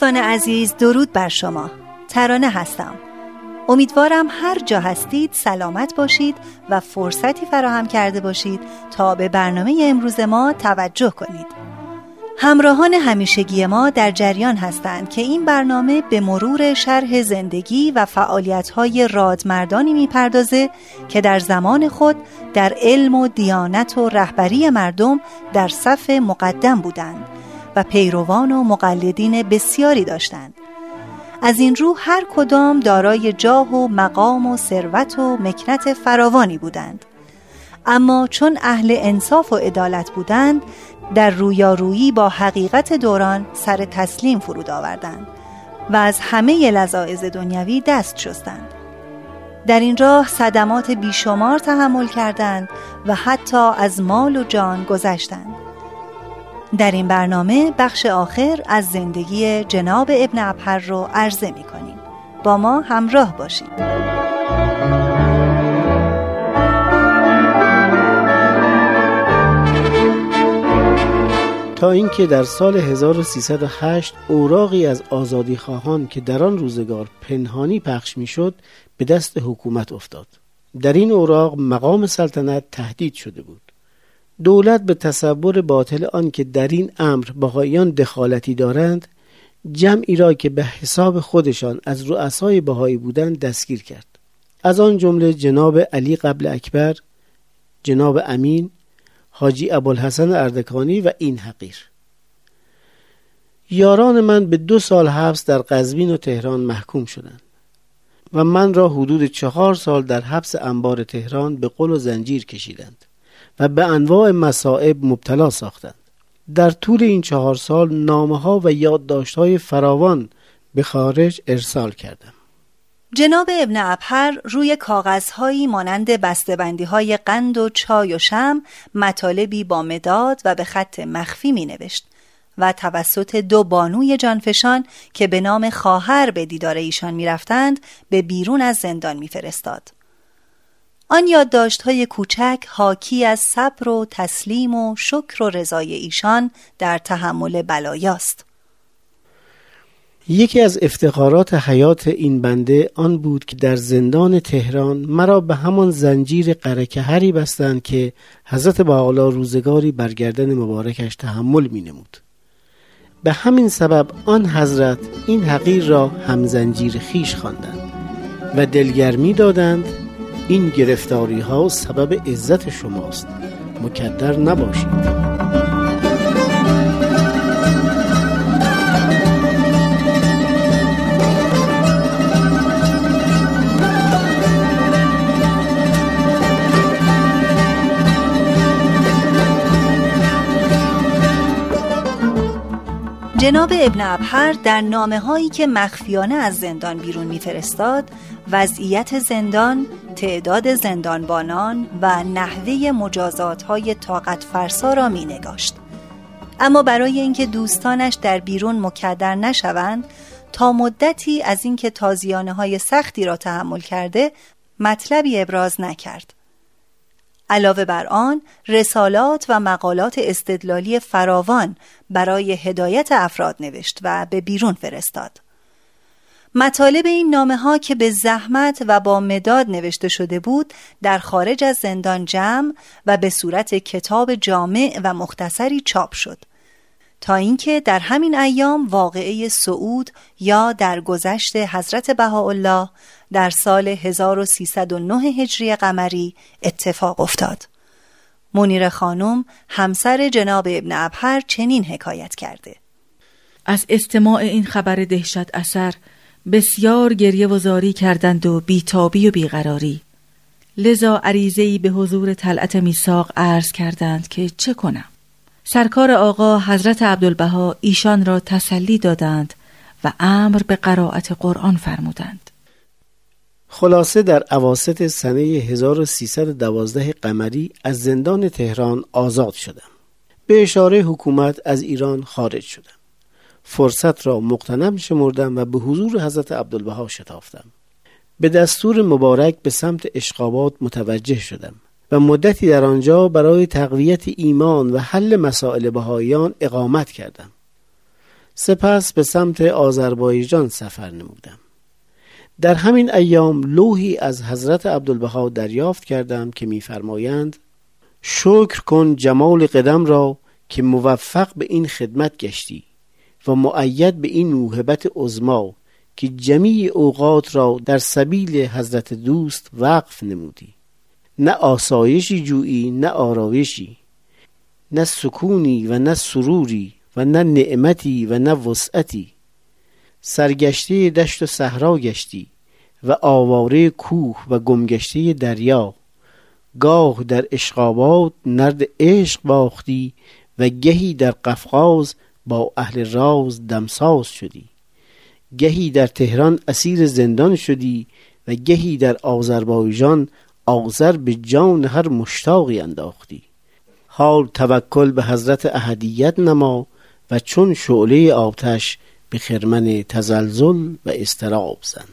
دوستان عزیز درود بر شما. ترانه هستم. امیدوارم هر جا هستید سلامت باشید و فرصتی فراهم کرده باشید تا به برنامه امروز ما توجه کنید. همراهان همیشگی ما در جریان هستند که این برنامه به مرور شرح زندگی و فعالیت‌های رادمردانی می‌پردازه که در زمان خود در علم و دیانت و رهبری مردم در صف مقدم بودند. و پیروان و مقلدین بسیاری داشتند. از این رو هر کدام دارای جاه و مقام و ثروت و مکنت فراوانی بودند. اما چون اهل انصاف و عدالت بودند در رویارویی با حقیقت دوران سر تسلیم فرود آوردند و از همه لذاعز دنیوی دست شستند. در این راه صدمات بیشمار تحمل کردند و حتی از مال و جان گذشتند. در این برنامه بخش آخر از زندگی جناب ابن ابهر رو عرضه می کنیم با ما همراه باشید. تا اینکه در سال 1308 اوراقی از آزادی خواهان که در آن روزگار پنهانی پخش می‌شد به دست حکومت افتاد. در این اوراق مقام سلطنت تهدید شده بود. دولت به تصور باطل آن که در این امر بهاییان دخالتی دارند جمعی را که به حساب خودشان از رؤسای بهایی بودند دستگیر کرد. از آن جمله جناب علی قبل اکبر جناب امین حاجی ابوالحسن اردکانی و این حقیر. یاران من به دو سال حبس در قزوین و تهران محکوم شدند و من را حدود چهار سال در حبس انبار تهران به قل و زنجیر کشیدند. و به انواع مصائب مبتلا ساختند در طول این چهار سال نامه ها و یادداشت های فراوان به خارج ارسال کردم جناب ابن ابهر روی کاغذهایی مانند بسته‌بندی های قند و چای و شم مطالبی با مداد و به خط مخفی می نوشت و توسط دو بانوی جانفشان که به نام خواهر به دیدار ایشان می رفتند به بیرون از زندان می فرستاد. آن یادداشت های کوچک حاکی از صبر و تسلیم و شکر و رضای ایشان در تحمل بلایاست یکی از افتخارات حیات این بنده آن بود که در زندان تهران مرا به همان زنجیر قرکهری بستند که حضرت با روزگاری بر گردن مبارکش تحمل می نمود. به همین سبب آن حضرت این حقیر را هم زنجیر خیش خواندند و دلگرمی دادند این گرفتاری ها سبب عزت شماست. مکدر نباشید. جناب ابن ابهر در نامه هایی که مخفیانه از زندان بیرون میفرستاد وضعیت زندان، تعداد زندانبانان و نحوه مجازات های طاقت فرسا را می نگاشت. اما برای اینکه دوستانش در بیرون مکدر نشوند تا مدتی از اینکه تازیانه های سختی را تحمل کرده مطلبی ابراز نکرد. علاوه بر آن رسالات و مقالات استدلالی فراوان برای هدایت افراد نوشت و به بیرون فرستاد. مطالب این نامه ها که به زحمت و با مداد نوشته شده بود در خارج از زندان جمع و به صورت کتاب جامع و مختصری چاپ شد تا اینکه در همین ایام واقعه سعود یا در گذشت حضرت بهاءالله در سال 1309 هجری قمری اتفاق افتاد. منیر خانم همسر جناب ابن ابهر چنین حکایت کرده از استماع این خبر دهشت اثر بسیار گریه و زاری کردند و بیتابی و بیقراری. لذا عریضه‌ای به حضور طلعت میساق عرض کردند که چه کنم؟ سرکار آقا حضرت عبدالبها ایشان را تسلی دادند و امر به قرائت قرآن فرمودند. خلاصه در عواست سنه 1312 قمری از زندان تهران آزاد شدم. به اشاره حکومت از ایران خارج شدم. فرصت را مقتنم شمردم و به حضور حضرت عبدالبها شتافتم. به دستور مبارک به سمت اشقابات متوجه شدم و مدتی در آنجا برای تقویت ایمان و حل مسائل بهاییان اقامت کردم. سپس به سمت آذربایجان سفر نمودم. در همین ایام لوحی از حضرت عبدالبها دریافت کردم که میفرمایند شکر کن جمال قدم را که موفق به این خدمت گشتی. و معید به این موهبت عزما که جمیع اوقات را در سبیل حضرت دوست وقف نمودی. نه آسایشی جویی نه آرایشی نه سکونی و نه سروری و نه نعمتی و نه وسعتی. سرگشته دشت و صحرا گشتی و آواره کوه و گمگشته دریا. گاه در اشقابات نرد عشق باختی و گهی در قفقاز با اهل راز دمساز شدی. گهی در تهران اسیر زندان شدی و گهی در آذربایجان آذر به جان هر مشتاقی انداختی. حال توکل به حضرت اهدیت نما و چون شعله آتش به خرمن تزلزل و استراب زن.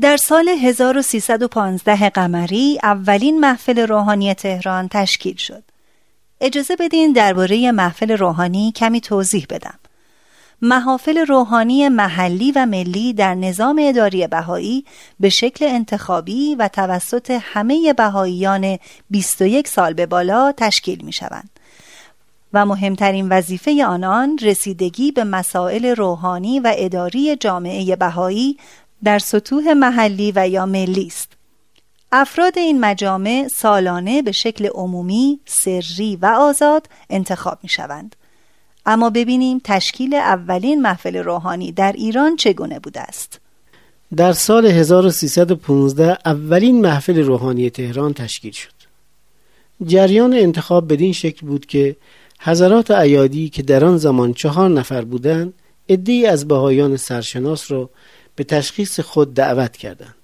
در سال 1315 قمری اولین محفل روحانی تهران تشکیل شد. اجازه بدین درباره محفل روحانی کمی توضیح بدم. محافل روحانی محلی و ملی در نظام اداری بهایی به شکل انتخابی و توسط همه بهاییان 21 سال به بالا تشکیل می شوند. و مهمترین وظیفه آنان رسیدگی به مسائل روحانی و اداری جامعه بهایی در سطوح محلی و یا ملی است. افراد این مجامع سالانه به شکل عمومی، سری و آزاد انتخاب می شوند. اما ببینیم تشکیل اولین محفل روحانی در ایران چگونه بوده است. در سال 1315 اولین محفل روحانی تهران تشکیل شد. جریان انتخاب بدین شکل بود که حضرات ایادی که در آن زمان چهار نفر بودند عدهای از بهایان سرشناس را به تشخیص خود دعوت کردند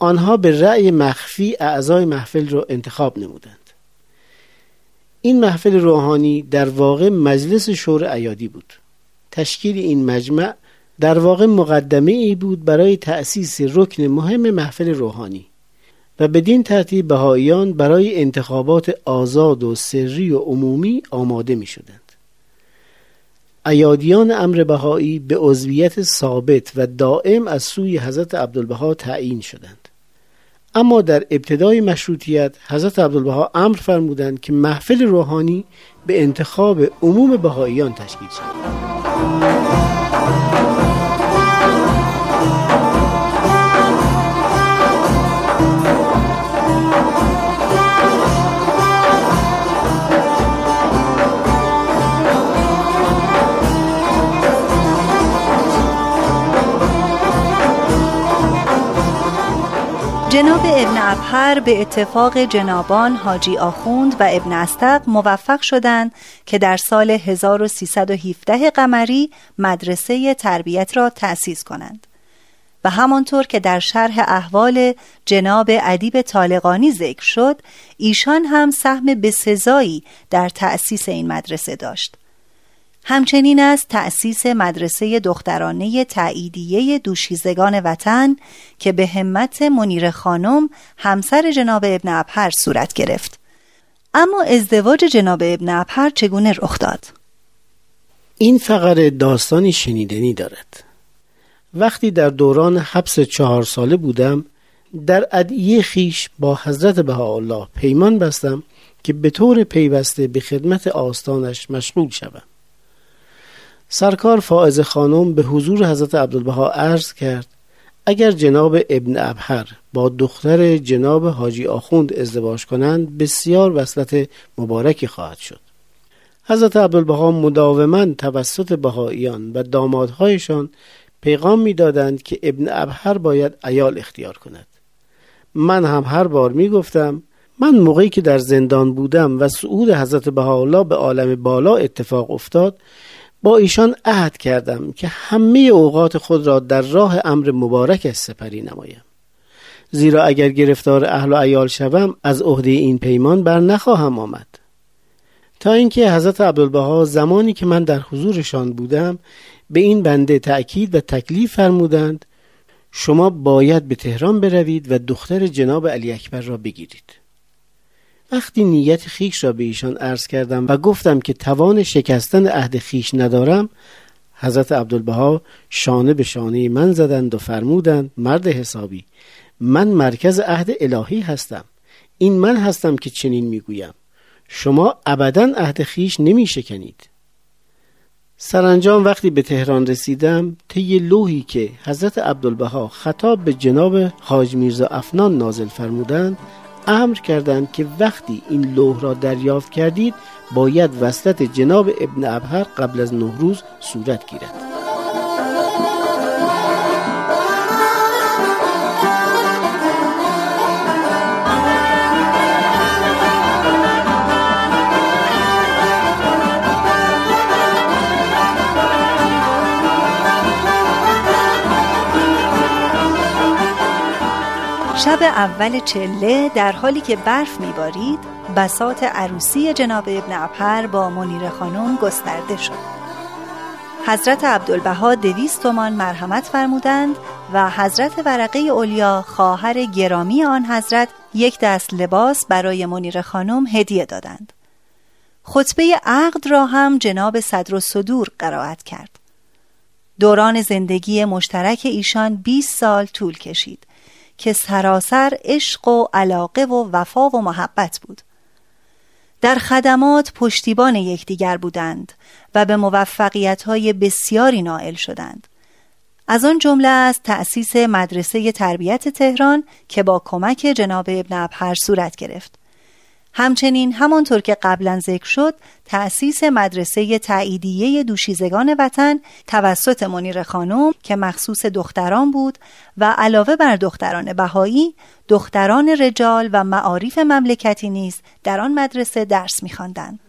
آنها به رأی مخفی اعضای محفل را انتخاب نمودند این محفل روحانی در واقع مجلس شور ایادی بود تشکیل این مجمع در واقع مقدمه ای بود برای تأسیس رکن مهم محفل روحانی و بدین ترتیب بهاییان برای انتخابات آزاد و سری و عمومی آماده می شدند. ایادیان امر بهایی به عضویت ثابت و دائم از سوی حضرت عبدالبها تعیین شدند. اما در ابتدای مشروطیت حضرت عبدالبها امر فرمودند که محفل روحانی به انتخاب عموم بهاییان تشکیل شود. جناب ابن ابهر به اتفاق جنابان حاجی آخوند و ابن استق موفق شدند که در سال 1317 قمری مدرسه تربیت را تأسیس کنند. و همانطور که در شرح احوال جناب ادیب طالقانی ذکر شد ایشان هم سهم بسزایی در تأسیس این مدرسه داشت. همچنین از تأسیس مدرسه دخترانه تاییدیه دوشیزگان وطن که به همت منیر خانم همسر جناب ابن ابهر صورت گرفت. اما ازدواج جناب ابن ابهر چگونه رخ داد؟ این فقره داستانی شنیدنی دارد. وقتی در دوران حبس چهار ساله بودم در ادعیه خیش با حضرت بهاءالله پیمان بستم که به طور پیوسته به خدمت آستانش مشغول شوم. سرکار فائز خانم به حضور حضرت عبدالبها عرض کرد اگر جناب ابن ابهر با دختر جناب حاجی آخوند ازدواج کنند بسیار وصلت مبارکی خواهد شد. حضرت عبدالبها مداوما توسط بهاییان و دامادهایشان پیغام می‌دادند که ابن ابهر باید ایال اختیار کند. من هم هر بار می گفتم من موقعی که در زندان بودم و صعود حضرت بهاءالله به عالم بالا اتفاق افتاد با ایشان عهد کردم که همه اوقات خود را در راه امر مبارک سپری نمایم. زیرا اگر گرفتار اهل و ایال شوم از عهده این پیمان بر نخواهم آمد. تا اینکه حضرت عبدالبها زمانی که من در حضورشان بودم به این بنده تأکید و تکلیف فرمودند شما باید به تهران بروید و دختر جناب علی اکبر را بگیرید. وقتی نیت خیش را به ایشان عرض کردم و گفتم که توان شکستن عهد خیش ندارم حضرت عبدالبها شانه به شانه من زدند و فرمودند مرد حسابی من مرکز عهد الهی هستم این من هستم که چنین می‌گویم. شما ابدا عهد خیش نمی شکنید. سرانجام وقتی به تهران رسیدم طی لوحی که حضرت عبدالبها خطاب به جناب حاج میرزا افنان نازل فرمودند امر کردند که وقتی این لوح را دریافت کردید باید وصلت جناب ابن ابهر قبل از نوروز صورت گیرد. شب اول چله در حالی که برف میبارید بسات عروسی جناب ابن ابهر با منیر خانم گسترده شد. حضرت عبدالبها دویست تومان مرحمت فرمودند و حضرت ورقه اولیا خواهر گرامی آن حضرت یک دست لباس برای منیر خانم هدیه دادند. خطبه عقد را هم جناب صدر و صدور قرائت کرد. دوران زندگی مشترک ایشان 20 سال طول کشید. که سراسر عشق و علاقه و وفا و محبت بود. در خدمات پشتیبان یکدیگر بودند و به موفقیت های بسیاری نائل شدند. از آن جمله از تأسیس مدرسه تربیت تهران که با کمک جناب ابن ابهر صورت گرفت. همچنین همانطور که قبلا ذکر شد تأسیس مدرسه تاییدیه دوشیزگان وطن توسط منیر خانم که مخصوص دختران بود و علاوه بر دختران بهایی دختران رجال و معارف مملکتی نیز در آن مدرسه درس می‌خواندند.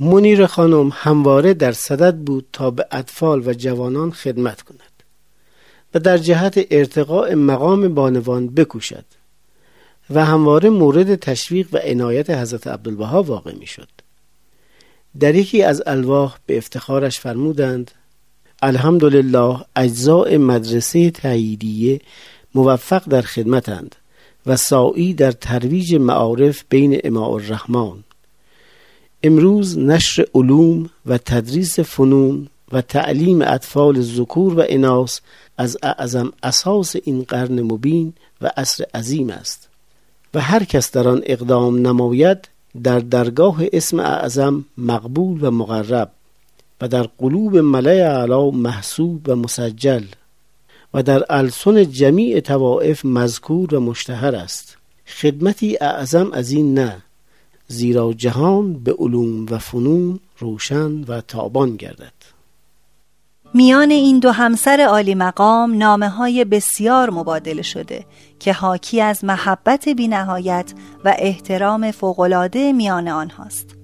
منیر خانم همواره در صدد بود تا به اطفال و جوانان خدمت کند و در جهت ارتقاء مقام بانوان بکوشد و همواره مورد تشویق و عنایت حضرت عبدالبها واقع می شد. در یکی از الواح به افتخارش فرمودند الحمدلله اجزاء مدرسه تاییدیه موفق در خدمتند و سائی در ترویج معارف بین اماء الرحمن امروز نشر علوم و تدریس فنون و تعلیم اطفال ذکور و اناس از اعظم اساس این قرن مبین و عصر عظیم است و هر کس در آن اقدام نماید در درگاه اسم اعظم مقبول و مقرب و در قلوب ملع علا محسوب و مسجل و در السن جمیع توائف مذکور و مشتهر است. خدمتی اعظم از این نه زیرا جهان به علوم و فنون روشن و تابان گردد. میان این دو همسر عالی مقام نامه های بسیار مبادله شده که حاکی از محبت بینهایت و احترام فوقلاده میان آنهاست.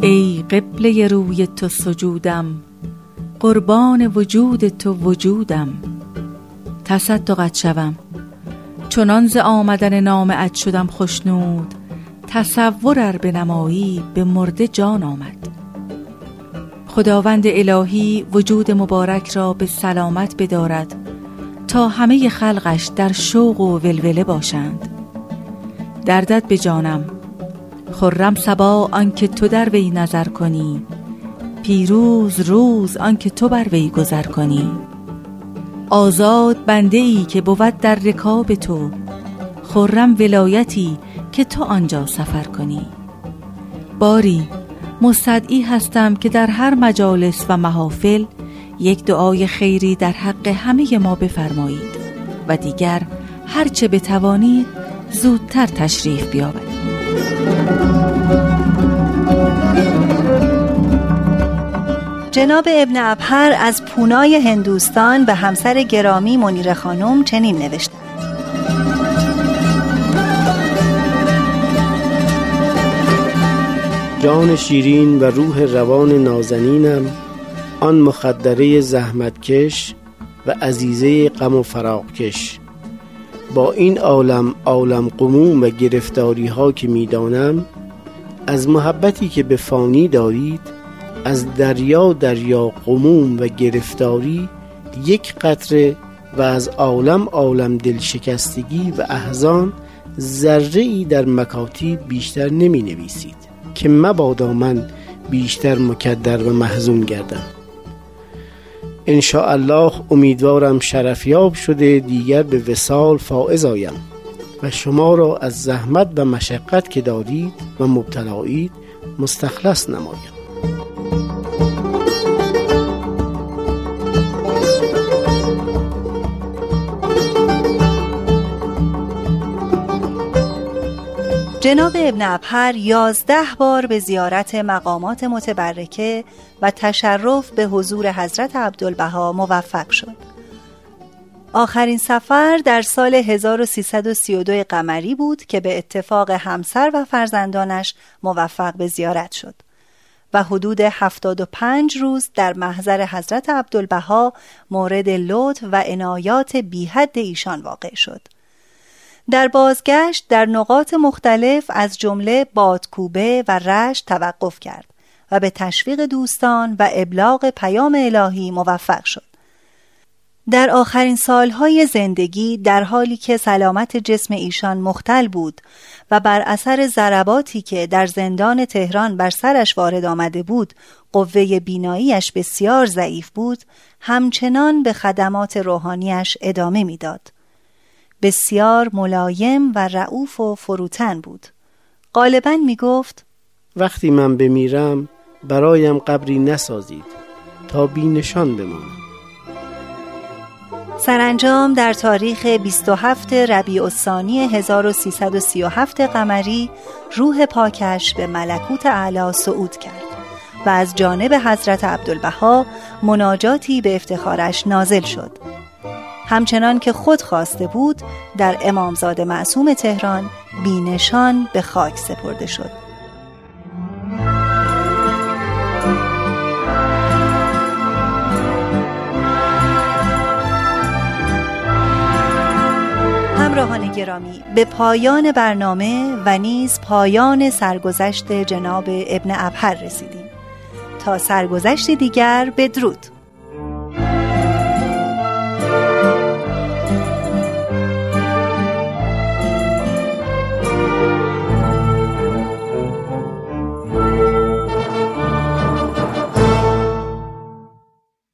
ای قبله روی تو سجودم قربان وجود تو وجودم تصدقت شوم چنان ز آمدن نام اد شدم خشنود تصورر به نمایی به مرده جان آمد. خداوند الهی وجود مبارک را به سلامت بدارد تا همه خلقش در شوق و ولوله باشند. دردت به جانم. خرم سبا آنکه تو در وی نظر کنی. پیروز روز آنکه تو بر وی گذر کنی. آزاد بنده ای که بود در رکاب تو. خرم ولایتی که تو آنجا سفر کنی. باری مستدعی هستم که در هر مجالس و محافل یک دعای خیری در حق همه ما بفرمایید و دیگر هرچه بتوانید زودتر تشریف بیاورید. جناب ابن ابهر از پونای هندوستان به همسر گرامی منیر خانم چنین نوشته. جان شیرین و روح روان نازنینم آن مخدره زحمتکش و عزیزه غم و فراقکش با این عالم عالم قموم و گرفتاری ها که می‌دانم از محبتی که به فانی دارید از دریا دریا قموم و گرفتاری یک قطره و از عالم عالم دلشکستگی و احزان ذره ای در مکاتی بیشتر نمی نویسید که مبادا من بیشتر مکدر و محزون گردم. ان الله امیدوارم شرفیاب شده دیگر به وسال فائز آیم. و شما را از زحمت و مشقت که دارید و مبتلایید مستخلص نمایم. جناب ابن ابهر یازده بار به زیارت مقامات متبرکه و تشرف به حضور حضرت عبدالبها موفق شد. آخرین سفر در سال 1332 قمری بود که به اتفاق همسر و فرزندانش موفق به زیارت شد و حدود 75 روز در محضر حضرت عبدالبها مورد لطف و عنایات بیحد ایشان واقع شد. در بازگشت در نقاط مختلف از جمله بادکوبه و رشت توقف کرد و به تشویق دوستان و ابلاغ پیام الهی موفق شد. در آخرین سالهای زندگی در حالی که سلامت جسم ایشان مختل بود و بر اثر ضرباتی که در زندان تهران بر سرش وارد آمده بود قوه بیناییش بسیار ضعیف بود همچنان به خدمات روحانیش ادامه می‌داد. بسیار ملایم و رعوف و فروتن بود. غالبا می گفت وقتی من بمیرم برایم قبری نسازید تا بینشان بمانم. سرانجام در تاریخ 27 ربیع الثانی 1337 قمری روح پاکش به ملکوت اعلی صعود کرد و از جانب حضرت عبدالبها مناجاتی به افتخارش نازل شد. همچنان که خود خواسته بود در امامزاده معصوم تهران بینشان به خاک سپرده شد. همراهان گرامی به پایان برنامه و نیز پایان سرگذشت جناب ابن ابهر رسیدیم. تا سرگذشت دیگر بدرود.